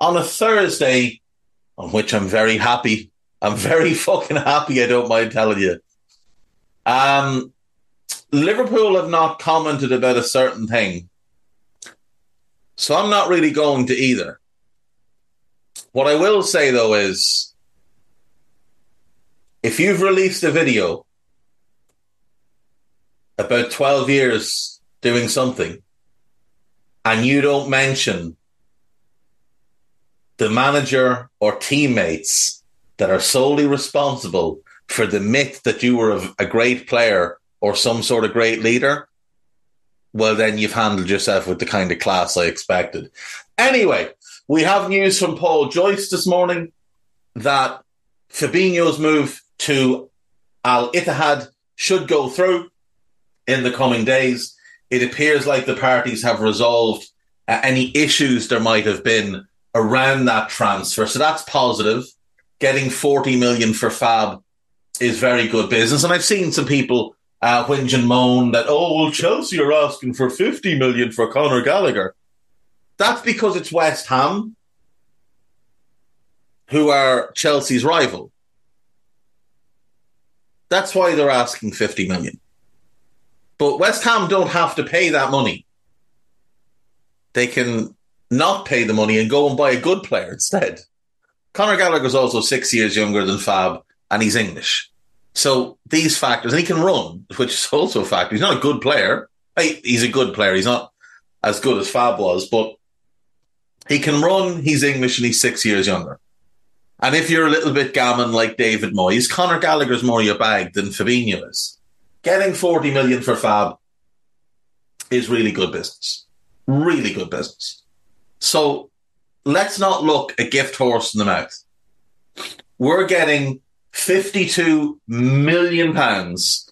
on a Thursday, on which I'm very happy. I'm very fucking happy. I don't mind telling you. Um, Liverpool have not commented about a certain thing, so I'm not really going to either. What I will say though is, if you've released a video about 12 years doing something and you don't mention the manager or teammates that are solely responsible for the myth that you were a great player or some sort of great leader, well, then you've handled yourself with the kind of class I expected. Anyway, we have news from Paul Joyce this morning that Fabinho's move to Al Ittihad should go through in the coming days. It appears like the parties have resolved uh, any issues there might have been around that transfer. So that's positive. Getting 40 million for Fab is very good business. And I've seen some people uh, whinge and moan that, oh, well, Chelsea are asking for 50 million for Conor Gallagher. That's because it's West Ham, who are Chelsea's rival. That's why they're asking 50 million. But West Ham don't have to pay that money. They can not pay the money and go and buy a good player instead. Conor Gallagher is also six years younger than Fab, and he's English. So these factors, and he can run, which is also a factor. He's not a good player. He's a good player. He's not as good as Fab was, but he can run. He's English, and he's six years younger. And if you're a little bit gammon like David Moyes, Conor Gallagher's more your bag than Fabinho is. Getting 40 million for Fab is really good business. Really good business. So let's not look a gift horse in the mouth. We're getting 52 million pounds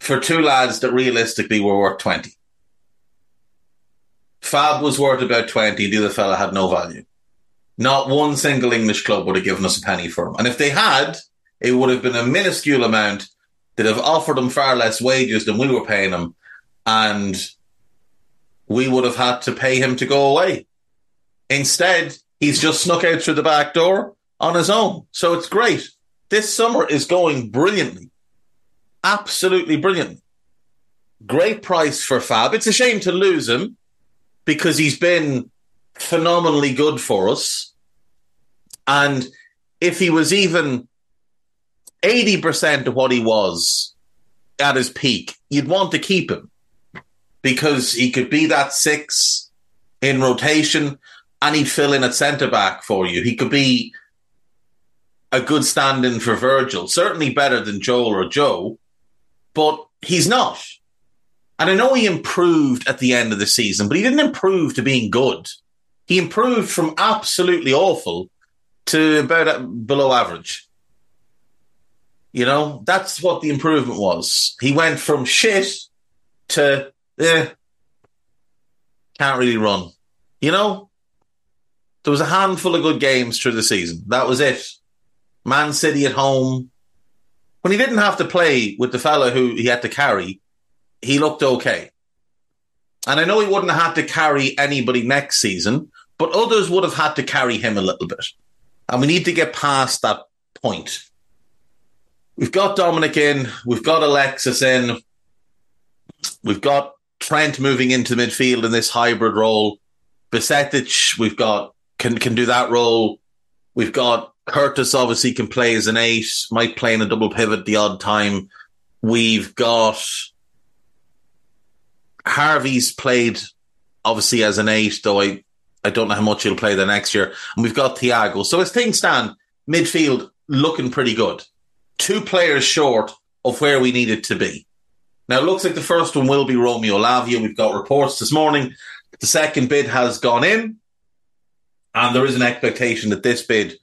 for two lads that realistically were worth 20. Fab was worth about 20, the other fella had no value. Not one single English club would have given us a penny for him. And if they had, it would have been a minuscule amount that have offered him far less wages than we were paying him. And we would have had to pay him to go away. Instead, he's just snuck out through the back door on his own. So it's great. This summer is going brilliantly. Absolutely brilliant. Great price for Fab. It's a shame to lose him because he's been phenomenally good for us. And if he was even 80% of what he was at his peak, you'd want to keep him because he could be that six in rotation and he'd fill in at centre back for you. He could be a good stand in for Virgil, certainly better than Joel or Joe, but he's not. And I know he improved at the end of the season, but he didn't improve to being good. He improved from absolutely awful to about below average. You know, that's what the improvement was. He went from shit to, eh, can't really run. You know, there was a handful of good games through the season. That was it. Man City at home. When he didn't have to play with the fella who he had to carry, he looked okay. And I know he wouldn't have had to carry anybody next season, but others would have had to carry him a little bit. And we need to get past that point. We've got Dominic in, we've got Alexis in, we've got Trent moving into midfield in this hybrid role. Bajcetic, we've got can can do that role. We've got Curtis obviously can play as an eight, might play in a double pivot the odd time. We've got Harvey's played obviously as an eight, though I, I don't know how much he'll play the next year. And we've got Thiago. So as things stand, midfield looking pretty good. Two players short of where we need it to be. Now it looks like the first one will be Romeo Lavia. We've got reports this morning. The second bid has gone in, and there is an expectation that this bid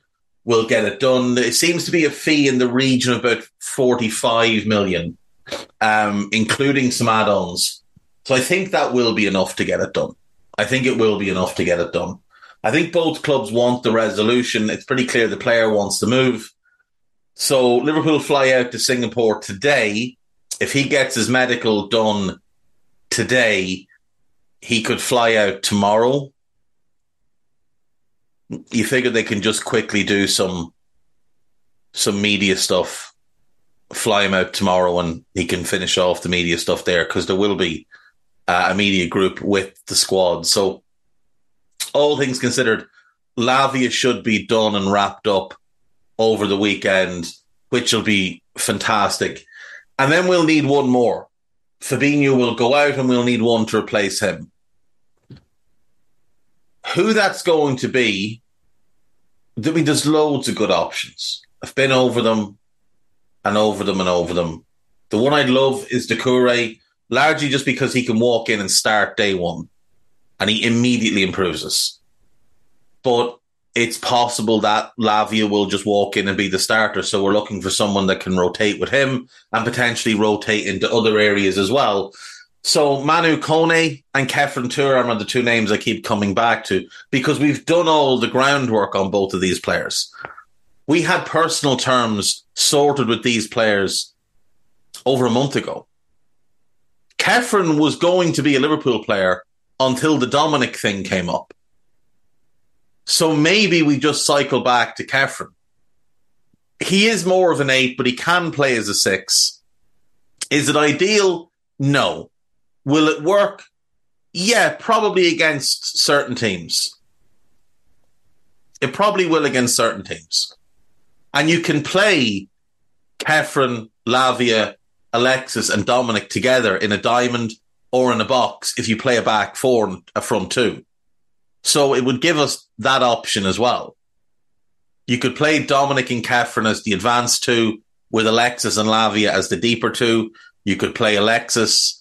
will get it done. It seems to be a fee in the region of about 45 million, um, including some add-ons. So I think that will be enough to get it done. I think it will be enough to get it done. I think both clubs want the resolution. It's pretty clear the player wants to move. So Liverpool fly out to Singapore today. If he gets his medical done today, he could fly out tomorrow. You figure they can just quickly do some some media stuff, fly him out tomorrow, and he can finish off the media stuff there because there will be uh, a media group with the squad. So, all things considered, Lavia should be done and wrapped up over the weekend, which will be fantastic. And then we'll need one more. Fabinho will go out and we'll need one to replace him. Who that's going to be, I mean, there's loads of good options. I've been over them and over them and over them. The one I'd love is Doucouré, largely just because he can walk in and start day one and he immediately improves us. But it's possible that Lavia will just walk in and be the starter. So we're looking for someone that can rotate with him and potentially rotate into other areas as well. So Manu Kone and Khéphren Thuram are the two names I keep coming back to because we've done all the groundwork on both of these players. We had personal terms sorted with these players over a month ago. Khéphren was going to be a Liverpool player until the Dominic thing came up. So maybe we just cycle back to Khéphren. He is more of an eight, but he can play as a six. Is it ideal? No. Will it work? Yeah, probably against certain teams. It probably will against certain teams. And you can play Khéphren, Lavia, Alexis, and Dominic together in a diamond or in a box if you play a back four and a front two. So it would give us that option as well. You could play Dominic and Khéphren as the advanced two, with Alexis and Lavia as the deeper two. You could play Alexis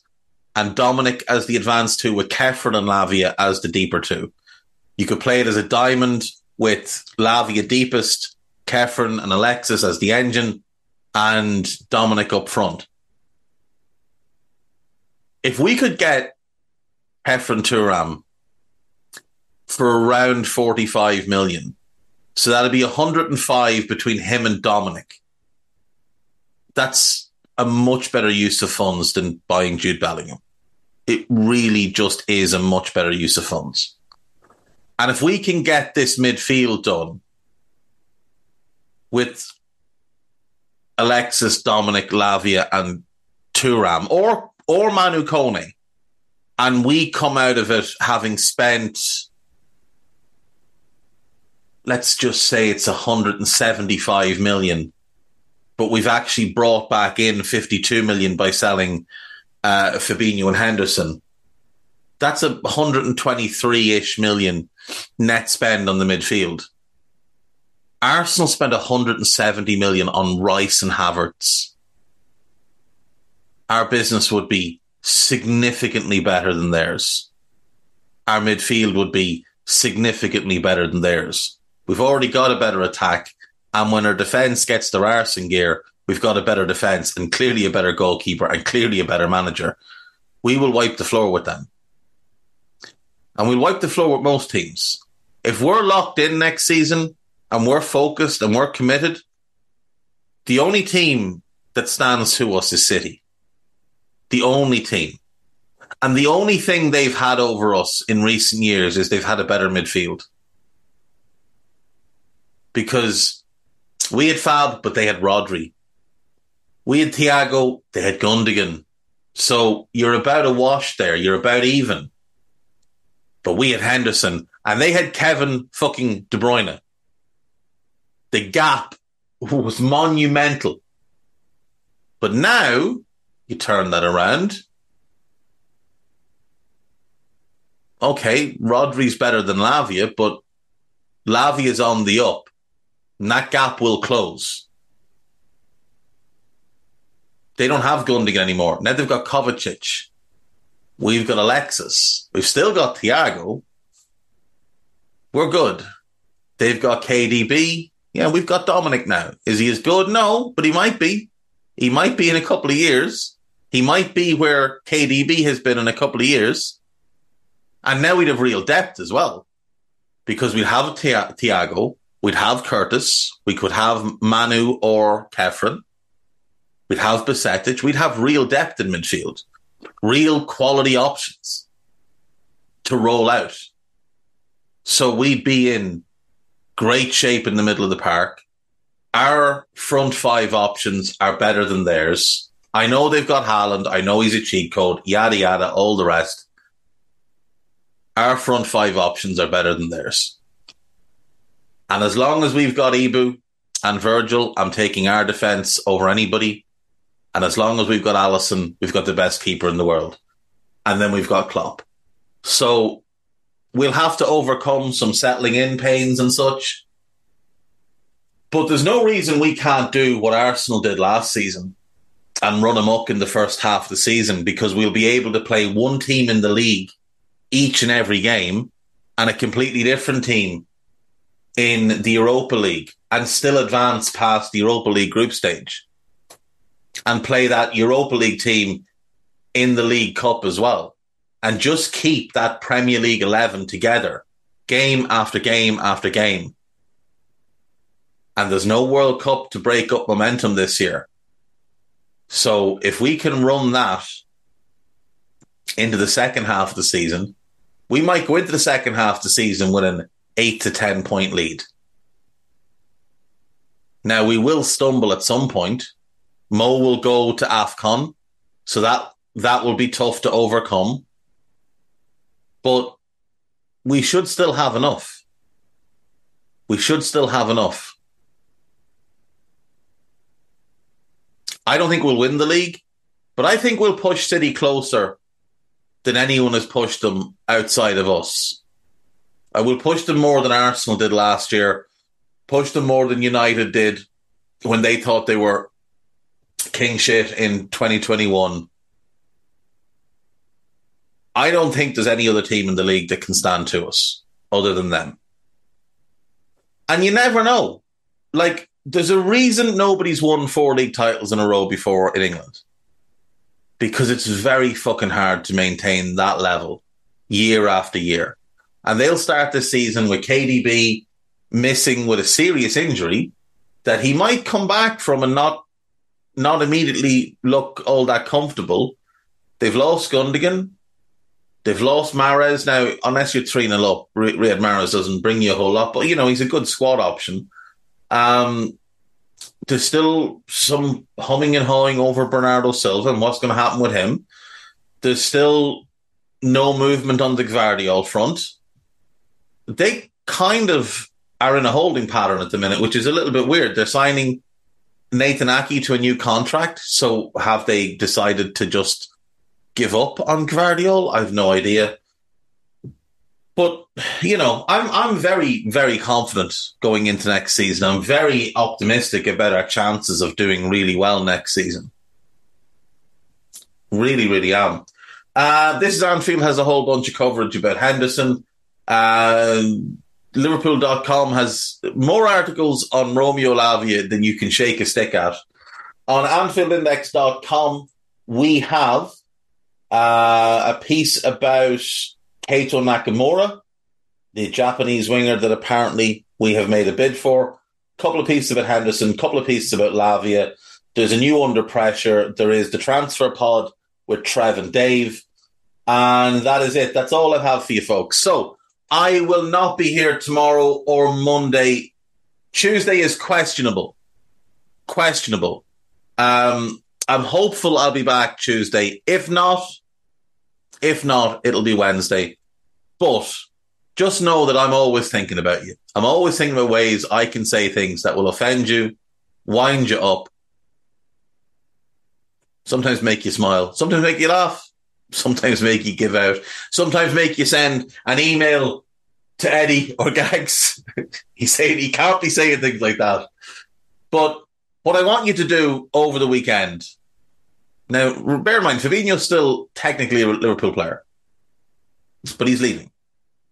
and Dominic as the advanced two, with Khéphren and Lavia as the deeper two. You could play it as a diamond with Lavia deepest, Khéphren and Alexis as the engine, and Dominic up front. If we could get Khéphren Thuram for around 45 million. So that'd be 105 between him and Dominic. That's a much better use of funds than buying Jude Bellingham. It really just is a much better use of funds. And if we can get this midfield done with Alexis, Dominic, Lavia, and Thuram, or or Manu Kone, and we come out of it having spent let's just say it's 175 million, but we've actually brought back in 52 million by selling uh, Fabinho and Henderson. That's a 123 ish million net spend on the midfield. Arsenal spent 170 million on Rice and Havertz. Our business would be significantly better than theirs. Our midfield would be significantly better than theirs. We've already got a better attack. And when our defence gets their arse in gear, we've got a better defence and clearly a better goalkeeper and clearly a better manager. We will wipe the floor with them. And we'll wipe the floor with most teams. If we're locked in next season and we're focused and we're committed, the only team that stands to us is City. The only team. And the only thing they've had over us in recent years is they've had a better midfield because we had Fab, but they had Rodri. We had Thiago, they had Gundogan. So you're about a wash there. You're about even. But we had Henderson, and they had Kevin fucking De Bruyne. The gap was monumental. But now you turn that around. Okay, Rodri's better than Lavia, but Lavia is on the up. And that gap will close. They don't have Gundogan anymore. Now they've got Kovacic. We've got Alexis. We've still got Thiago. We're good. They've got KDB. Yeah, we've got Dominic now. Is he as good? No, but he might be. He might be in a couple of years. He might be where KDB has been in a couple of years. And now we'd have real depth as well. Because we'd have Thiago, we'd have Curtis, we could have Manu or Khéphren, we'd have Bajcetic, we'd have real depth in midfield, real quality options to roll out. So we'd be in great shape in the middle of the park. Our front five options are better than theirs. I know they've got Haaland. I know he's a cheat code, yada, yada, all the rest. Our front five options are better than theirs. And as long as we've got Ibou and Virgil, I'm taking our defence over anybody. And as long as we've got Alisson, we've got the best keeper in the world. And then we've got Klopp. So we'll have to overcome some settling in pains and such. But there's no reason we can't do what Arsenal did last season and run amok in the first half of the season because we'll be able to play one team in the league each and every game and a completely different team in the Europa League and still advance past the Europa League group stage and play that Europa League team in the League Cup as well and just keep that Premier League 11 together game after game after game. And there's no World Cup to break up momentum this year. So if we can run that into the second half of the season, we might go into the second half of the season with an eight to 10 point lead. Now we will stumble at some point. Mo will go to AFCON. So that, that will be tough to overcome but we should still have enough. We should still have enough. I don't think we'll win the league, but I think we'll push City closer than anyone has pushed them outside of us. I will push them more than Arsenal did last year, push them more than United did when they thought they were king shit in 2021. I don't think there's any other team in the league that can stand to us other than them. And you never know. Like, there's a reason nobody's won four league titles in a row before in England. Because it's very fucking hard to maintain that level year after year. And they'll start the season with KDB missing with a serious injury that he might come back from and not not immediately look all that comfortable. They've lost Gundogan. They've lost Mahrez now. Unless you're three 0 up, Riyad Mahrez doesn't bring you a whole lot, but you know he's a good squad option. Um, there's still some humming and hawing over Bernardo Silva and what's going to happen with him. There's still no movement on the Gvardiol front. They kind of are in a holding pattern at the minute, which is a little bit weird. They're signing Nathan Ake to a new contract. So have they decided to just give up on Gvardiol. I have no idea. But you know, I'm I'm very very confident going into next season. I'm very optimistic about our chances of doing really well next season. Really, really am. Uh, this is Anfield has a whole bunch of coverage about Henderson. Uh, Liverpool.com has more articles on Romeo Lavia than you can shake a stick at. On AnfieldIndex.com, we have uh, a piece about Keito Nakamura, the Japanese winger that apparently we have made a bid for. A couple of pieces about Henderson, a couple of pieces about Lavia. There's a new under pressure. There is the transfer pod with Trev and Dave. And that is it. That's all I have for you folks. So I will not be here tomorrow or Monday. Tuesday is questionable. Questionable. Um, I'm hopeful I'll be back Tuesday. If not, if not, it'll be Wednesday. But just know that I'm always thinking about you. I'm always thinking about ways I can say things that will offend you, wind you up, sometimes make you smile, sometimes make you laugh, sometimes make you give out, sometimes make you send an email to Eddie or Gags. He's saying he can't be saying things like that. But what I want you to do over the weekend. Now, bear in mind, Fabinho's still technically a Liverpool player, but he's leaving.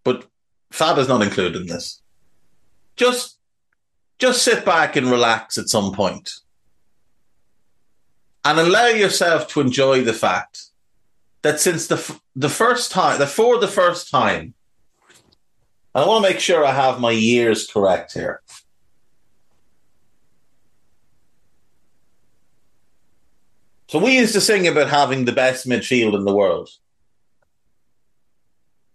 But Fab is not included in this. Just, just sit back and relax at some point, and allow yourself to enjoy the fact that since the the first time, that for the first time, I want to make sure I have my years correct here. So we used to sing about having the best midfield in the world.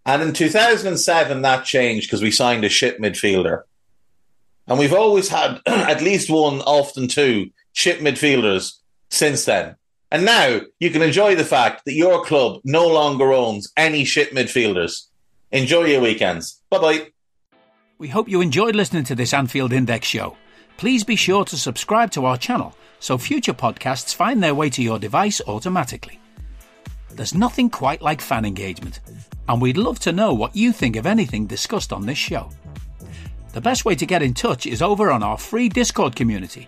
And in 2007, that changed because we signed a shit midfielder. And we've always had at least one, often two, shit midfielders since then. And now you can enjoy the fact that your club no longer owns any shit midfielders. Enjoy your weekends. Bye bye. We hope you enjoyed listening to this Anfield Index show. Please be sure to subscribe to our channel so future podcasts find their way to your device automatically. There's nothing quite like fan engagement, and we'd love to know what you think of anything discussed on this show. The best way to get in touch is over on our free Discord community,